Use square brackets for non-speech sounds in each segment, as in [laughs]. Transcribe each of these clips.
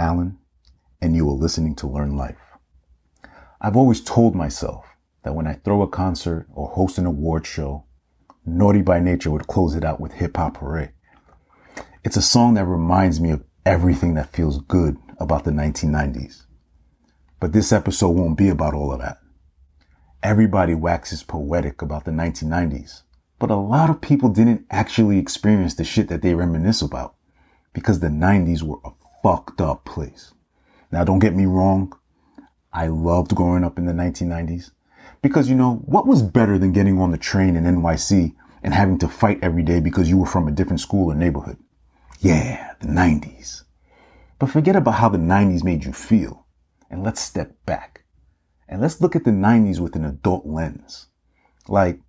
Allen, and you are listening to Learn Life. I've always told myself that when I throw a concert or host an award show, Naughty by Nature would close it out with Hip Hop Hooray. It's a song that reminds me of everything that feels good about the 1990s. But this episode won't be about all of that. Everybody waxes poetic about the 1990s, but a lot of people didn't actually experience the shit that they reminisce about because the 90s were a fucked up place. Now don't get me wrong. I loved growing up in the 1990s because you know, what was better than getting on the train in NYC and having to fight every day because you were from a different school or neighborhood? Yeah, the 90s. But forget about how the 90s made you feel and let's step back and let's look at the 90s with an adult lens. Like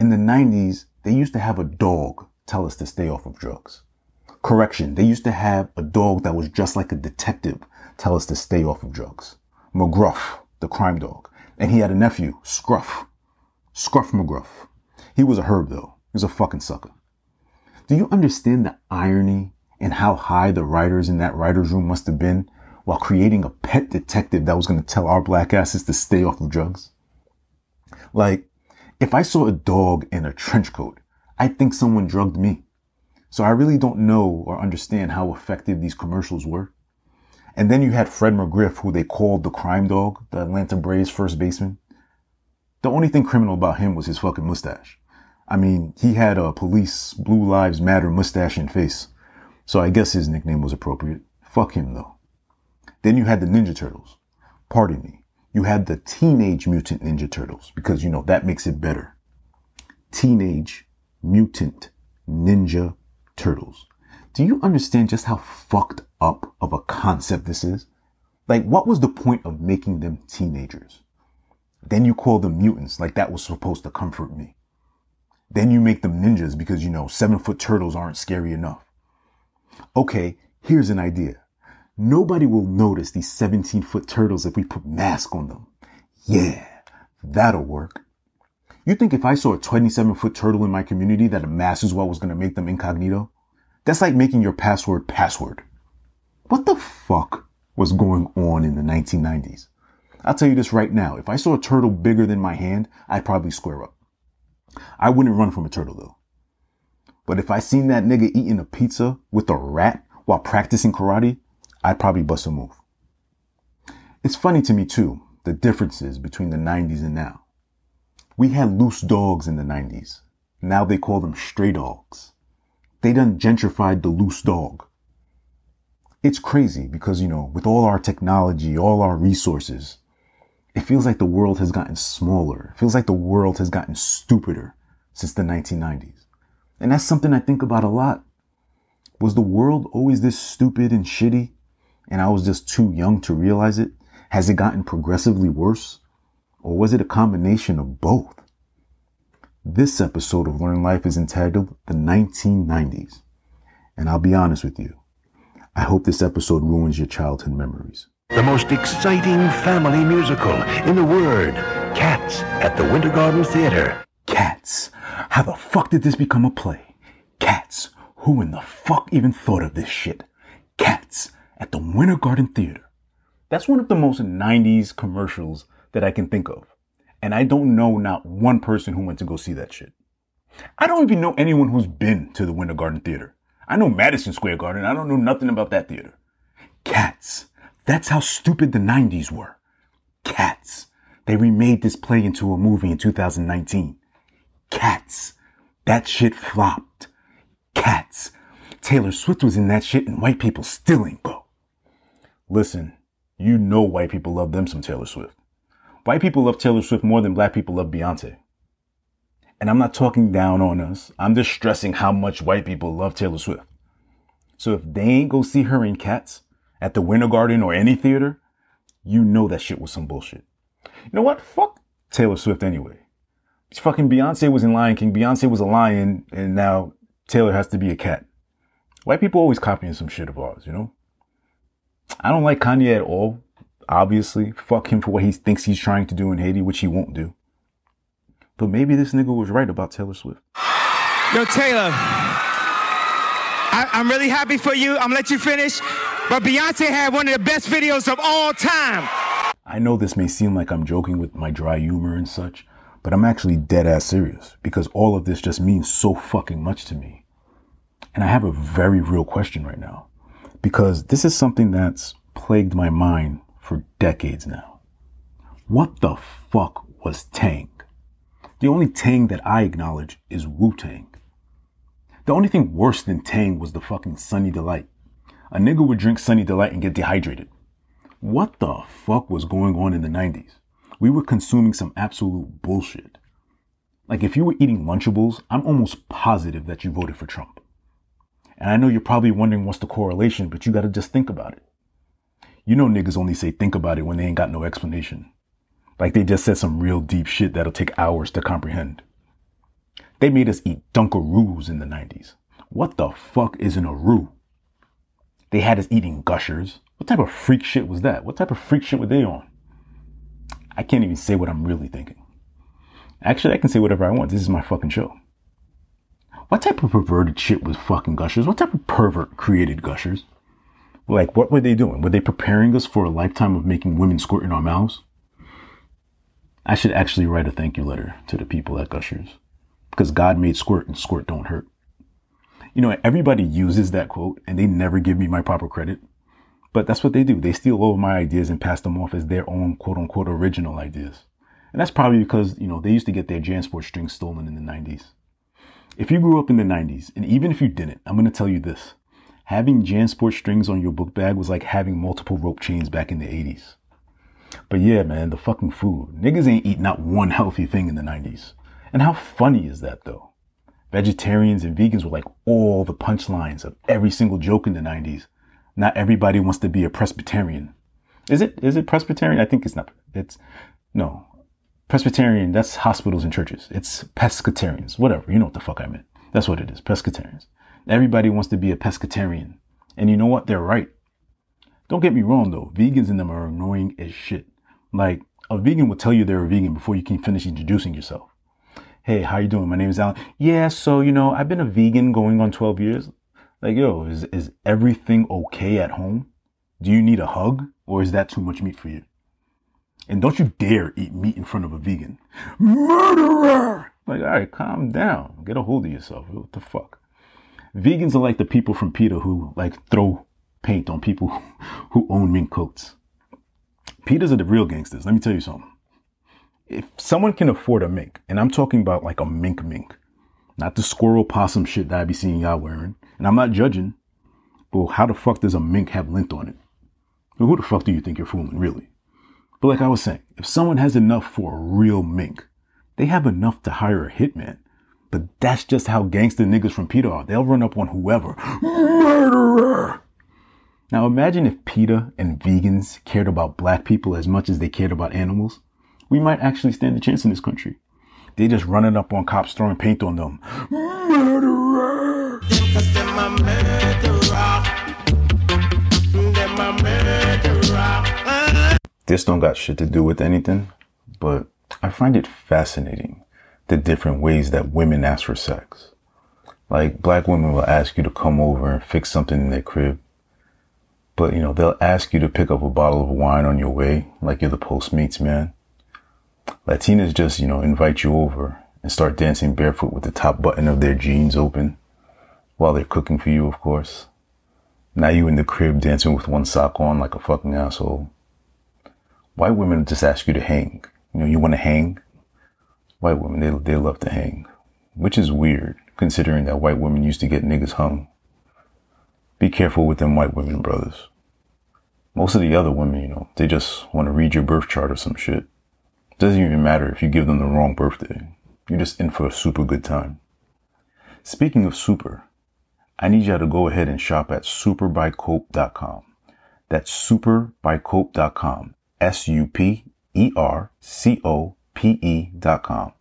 in the 90s, they used to have a dog tell us to stay off of drugs. Correction, they used to have a dog that was just like a detective tell us to stay off of drugs. McGruff, the crime dog. And he had a nephew, Scruff. Scruff McGruff. He was a herb though. He was a fucking sucker. Do you understand the irony and how high the writers in that writer's room must have been while creating a pet detective that was going to tell our black asses to stay off of drugs? Like, if I saw a dog in a trench coat, I'd think someone drugged me. So I really don't know or understand how effective these commercials were. And then you had Fred McGriff, who they called the crime dog, the Atlanta Braves first baseman. The only thing criminal about him was his fucking mustache. I mean, he had a police Blue Lives Matter mustache and face. So I guess his nickname was appropriate. Fuck him though. Then you had the Ninja Turtles. Pardon me. You had the Teenage Mutant Ninja Turtles because, you know, that makes it better. Teenage Mutant Ninja Turtles. Do you understand just how fucked up of a concept this is? Like, what was the point of making them teenagers? Then you call them mutants, like that was supposed to comfort me. Then you make them ninjas because, you know, seven foot turtles aren't scary enough. Okay, here's an idea. Nobody will notice these 17 foot turtles if we put masks on them. Yeah, that'll work. You think if I saw a 27 foot turtle in my community that a mass is what was going to make them incognito? That's like making your password password. What the fuck was going on in the 1990s? I'll tell you this right now. If I saw a turtle bigger than my hand, I'd probably square up. I wouldn't run from a turtle though. But if I seen that nigga eating a pizza with a rat while practicing karate, I'd probably bust a move. It's funny to me too, the differences between the 90s and now. We had loose dogs in the 90s. Now they call them stray dogs. They done gentrified the loose dog. It's crazy because, you know, with all our technology, all our resources, it feels like the world has gotten smaller. It feels like the world has gotten stupider since the 1990s. And that's something I think about a lot. Was the world always this stupid and shitty? And I was just too young to realize it? Has it gotten progressively worse? Or was it a combination of both? This episode of Learn Life is entitled The 1990s. And I'll be honest with you. I hope this episode ruins your childhood memories. The most exciting family musical in the word. Cats at the Winter Garden Theater. Cats. How the fuck did this become a play? Cats. Who in the fuck even thought of this shit? Cats at the Winter Garden Theater. That's one of the most 90s commercials that I can think of. And I don't know not one person who went to go see that shit. I don't even know anyone who's been to the Winter Garden Theater. I know Madison Square Garden. I don't know nothing about that theater. Cats. That's how stupid the 90s were. Cats. They remade this play into a movie in 2019. Cats. That shit flopped. Cats. Taylor Swift was in that shit and white people still ain't go. Listen, you know white people love them some Taylor Swift. White people love Taylor Swift more than black people love Beyonce. And I'm not talking down on us. I'm just stressing how much white people love Taylor Swift. So if they ain't go see her in Cats at the Winter Garden or any theater, you know that shit was some bullshit. You know what? Fuck Taylor Swift anyway. Fucking Beyonce was in Lion King. Beyonce was a lion and now Taylor has to be a cat. White people always copying some shit of ours, you know? I don't like Kanye at all. Obviously, fuck him for what he thinks he's trying to do in Haiti, which he won't do. But maybe this nigga was right about Taylor Swift. Yo, Taylor, I, am really happy for you. I'm gonna let you finish. But Beyonce had one of the best videos of all time. I know this may seem like I'm joking with my dry humor and such, but I'm actually dead ass serious because all of this just means so fucking much to me. And I have a very real question right now because this is something that's plagued my mind for decades now. What the fuck was Tang? The only Tang that I acknowledge is Wu Tang. The only thing worse than Tang was the fucking Sunny Delight. A nigga would drink Sunny Delight and get dehydrated. What the fuck was going on in the 90s? We were consuming some absolute bullshit. Like if you were eating Lunchables, I'm almost positive that you voted for Trump. And I know you're probably wondering what's the correlation, but you gotta just think about it. You know niggas only say think about it when they ain't got no explanation. Like they just said some real deep shit that'll take hours to comprehend. They made us eat Dunkaroos in the 90s. What the fuck is an Aroo? They had us eating gushers. What type of freak shit was that? What type of freak shit were they on? I can't even say what I'm really thinking. Actually, I can say whatever I want. This is my fucking show. What type of perverted shit was fucking gushers? What type of pervert created gushers? Like, what were they doing? Were they preparing us for a lifetime of making women squirt in our mouths? I should actually write a thank you letter to the people at Gushers because God made squirt and squirt don't hurt. You know, everybody uses that quote and they never give me my proper credit. But that's what they do. They steal all of my ideas and pass them off as their own quote unquote original ideas. And that's probably because, you know, they used to get their Jansport strings stolen in the 90s. If you grew up in the 90s, and even if you didn't, I'm going to tell you this. Having Jansport strings on your book bag was like having multiple rope chains back in the 80s. But yeah, man, the fucking food. Niggas ain't eat not one healthy thing in the 90s. And how funny is that though? Vegetarians and vegans were like all the punchlines of every single joke in the 90s. Not everybody wants to be a Presbyterian. Is it? Is it Presbyterian? I think it's not. It's, no. Presbyterian, that's hospitals and churches. It's pescatarians. Whatever. You know what the fuck I meant. That's what it is. Pescatarians. Everybody wants to be a pescatarian. And you know what? They're right. Don't get me wrong though. Vegans in them are annoying as shit. Like, a vegan will tell you they're a vegan before you can finish introducing yourself. Hey, how you doing? My name is Alan. Yeah, so, you know, I've been a vegan going on 12 years. Like, yo, is, is everything okay at home? Do you need a hug? Or is that too much meat for you? And don't you dare eat meat in front of a vegan. Murderer! Like, all right, calm down. Get a hold of yourself. What the fuck? Vegans are like the people from PETA who like throw paint on people [laughs] who own mink coats. Peters are the real gangsters. Let me tell you something if someone can afford a mink, and I'm talking about like a mink mink, not the squirrel possum shit that I be seeing y'all wearing, and I'm not judging, but how the fuck does a mink have lint on it? who the fuck do you think you're fooling, really? But like I was saying, if someone has enough for a real mink, they have enough to hire a hitman. But that's just how gangster niggas from PETA are. They'll run up on whoever. Murderer! Now imagine if PETA and vegans cared about black people as much as they cared about animals we might actually stand a chance in this country. They just running up on cops throwing paint on them. Murderer! This don't got shit to do with anything, but I find it fascinating the different ways that women ask for sex. Like black women will ask you to come over and fix something in their crib. But you know, they'll ask you to pick up a bottle of wine on your way, like you're the Postmates man. Latinas just, you know, invite you over and start dancing barefoot with the top button of their jeans open while they're cooking for you, of course. Now you in the crib dancing with one sock on like a fucking asshole. White women just ask you to hang. You know, you want to hang? White women, they, they love to hang. Which is weird, considering that white women used to get niggas hung. Be careful with them white women, brothers. Most of the other women, you know, they just want to read your birth chart or some shit. Doesn't even matter if you give them the wrong birthday. You're just in for a super good time. Speaking of super, I need y'all to go ahead and shop at superbycope.com. That's superbycope.com. S-U-P-E-R-C-O-P-E.com.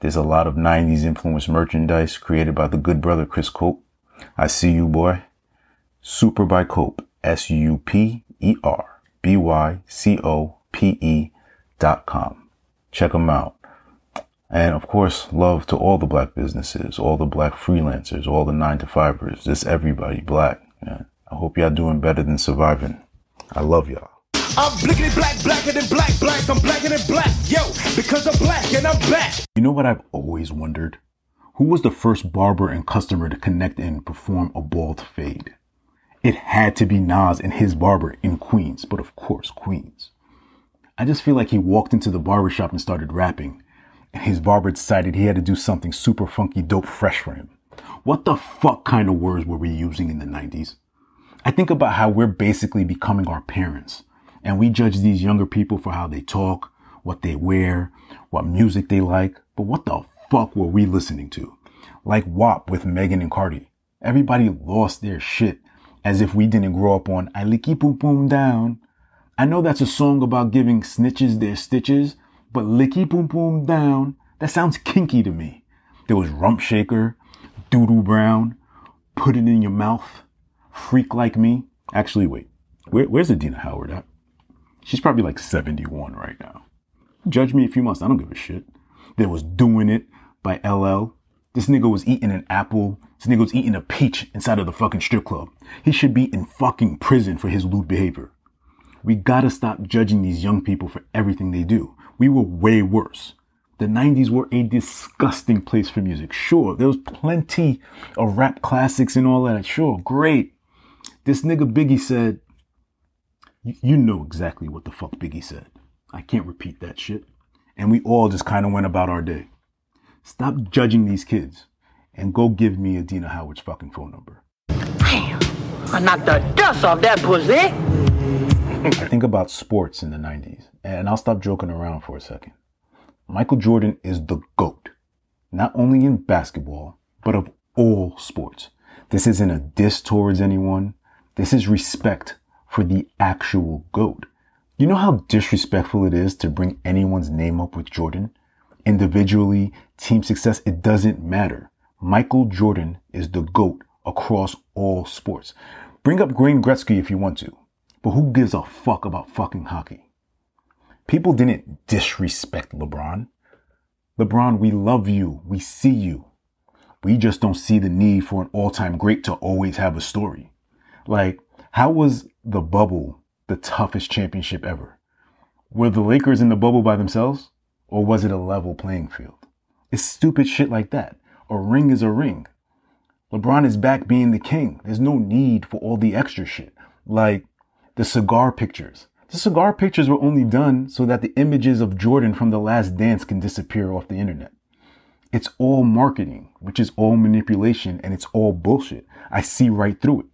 There's a lot of 90s influence merchandise created by the good brother Chris Cope. I see you, boy. Super by Cope. S-U-P-E-R-B-Y-C-O-P-E dot com. Check them out. And of course, love to all the black businesses, all the black freelancers, all the nine to fivers, just everybody black. I hope y'all doing better than surviving. I love y'all. I'm blickety black, blacker than black, black. I'm blacker than black, yo, because I'm black and I'm back. You know what I've always wondered? Who was the first barber and customer to connect and perform a bald fade? It had to be Nas and his barber in Queens, but of course, Queens. I just feel like he walked into the barbershop and started rapping, and his barber decided he had to do something super funky, dope, fresh for him. What the fuck kind of words were we using in the 90s? I think about how we're basically becoming our parents and we judge these younger people for how they talk, what they wear, what music they like. But what the fuck were we listening to? Like WAP with Megan and Cardi. Everybody lost their shit as if we didn't grow up on I licky boom boom down. I know that's a song about giving snitches their stitches, but licky boom boom down, that sounds kinky to me. There was Rump Shaker, Doodoo Brown, Put It In Your Mouth, Freak Like Me. Actually, wait, where, where's Adina Howard at? She's probably like 71 right now. Judge me if you must. I don't give a shit. There was Doing It by LL. This nigga was eating an apple. This nigga was eating a peach inside of the fucking strip club. He should be in fucking prison for his lewd behavior. We gotta stop judging these young people for everything they do. We were way worse. The 90s were a disgusting place for music. Sure, there was plenty of rap classics and all that. Sure, great. This nigga Biggie said, you know exactly what the fuck Biggie said. I can't repeat that shit. And we all just kind of went about our day. Stop judging these kids and go give me Adina Howard's fucking phone number. Damn, I knocked the dust off that pussy. I think about sports in the 90s, and I'll stop joking around for a second. Michael Jordan is the GOAT, not only in basketball, but of all sports. This isn't a diss towards anyone. This is respect for the actual GOAT. You know how disrespectful it is to bring anyone's name up with Jordan? Individually, team success, it doesn't matter. Michael Jordan is the GOAT across all sports. Bring up Wayne Gretzky if you want to, but who gives a fuck about fucking hockey? People didn't disrespect LeBron. LeBron, we love you. We see you. We just don't see the need for an all-time great to always have a story. Like, how was the bubble the toughest championship ever? Were the Lakers in the bubble by themselves? Or was it a level playing field? It's stupid shit like that. A ring is a ring. LeBron is back being the king. There's no need for all the extra shit. Like the cigar pictures. The cigar pictures were only done so that the images of Jordan from the last dance can disappear off the internet. It's all marketing, which is all manipulation and it's all bullshit. I see right through it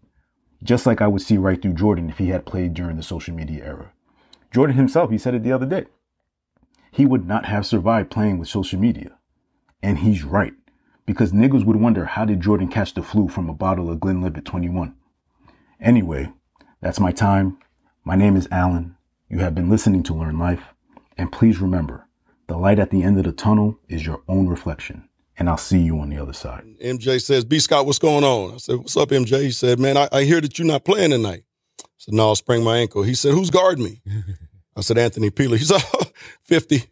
just like I would see right through Jordan if he had played during the social media era. Jordan himself, he said it the other day. He would not have survived playing with social media. And he's right. Because niggas would wonder how did Jordan catch the flu from a bottle of Glenlivet 21? Anyway, that's my time. My name is Alan. You have been listening to Learn Life. And please remember, the light at the end of the tunnel is your own reflection and I'll see you on the other side. MJ says, B Scott, what's going on? I said, What's up, MJ? He said, Man, I, I hear that you're not playing tonight. I said, No, I sprained my ankle. He said, Who's guarding me? I said, Anthony Peeler. He said, oh, 50. [laughs]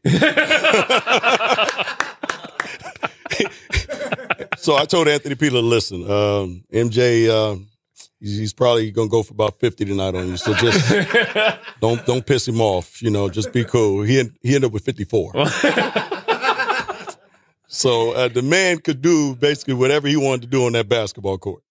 so I told Anthony Peeler, listen, um, MJ, uh, he's, he's, probably gonna go for about 50 tonight on you. So just [laughs] don't don't piss him off. You know, just be cool. He he ended up with 54. [laughs] So uh, the man could do basically whatever he wanted to do on that basketball court.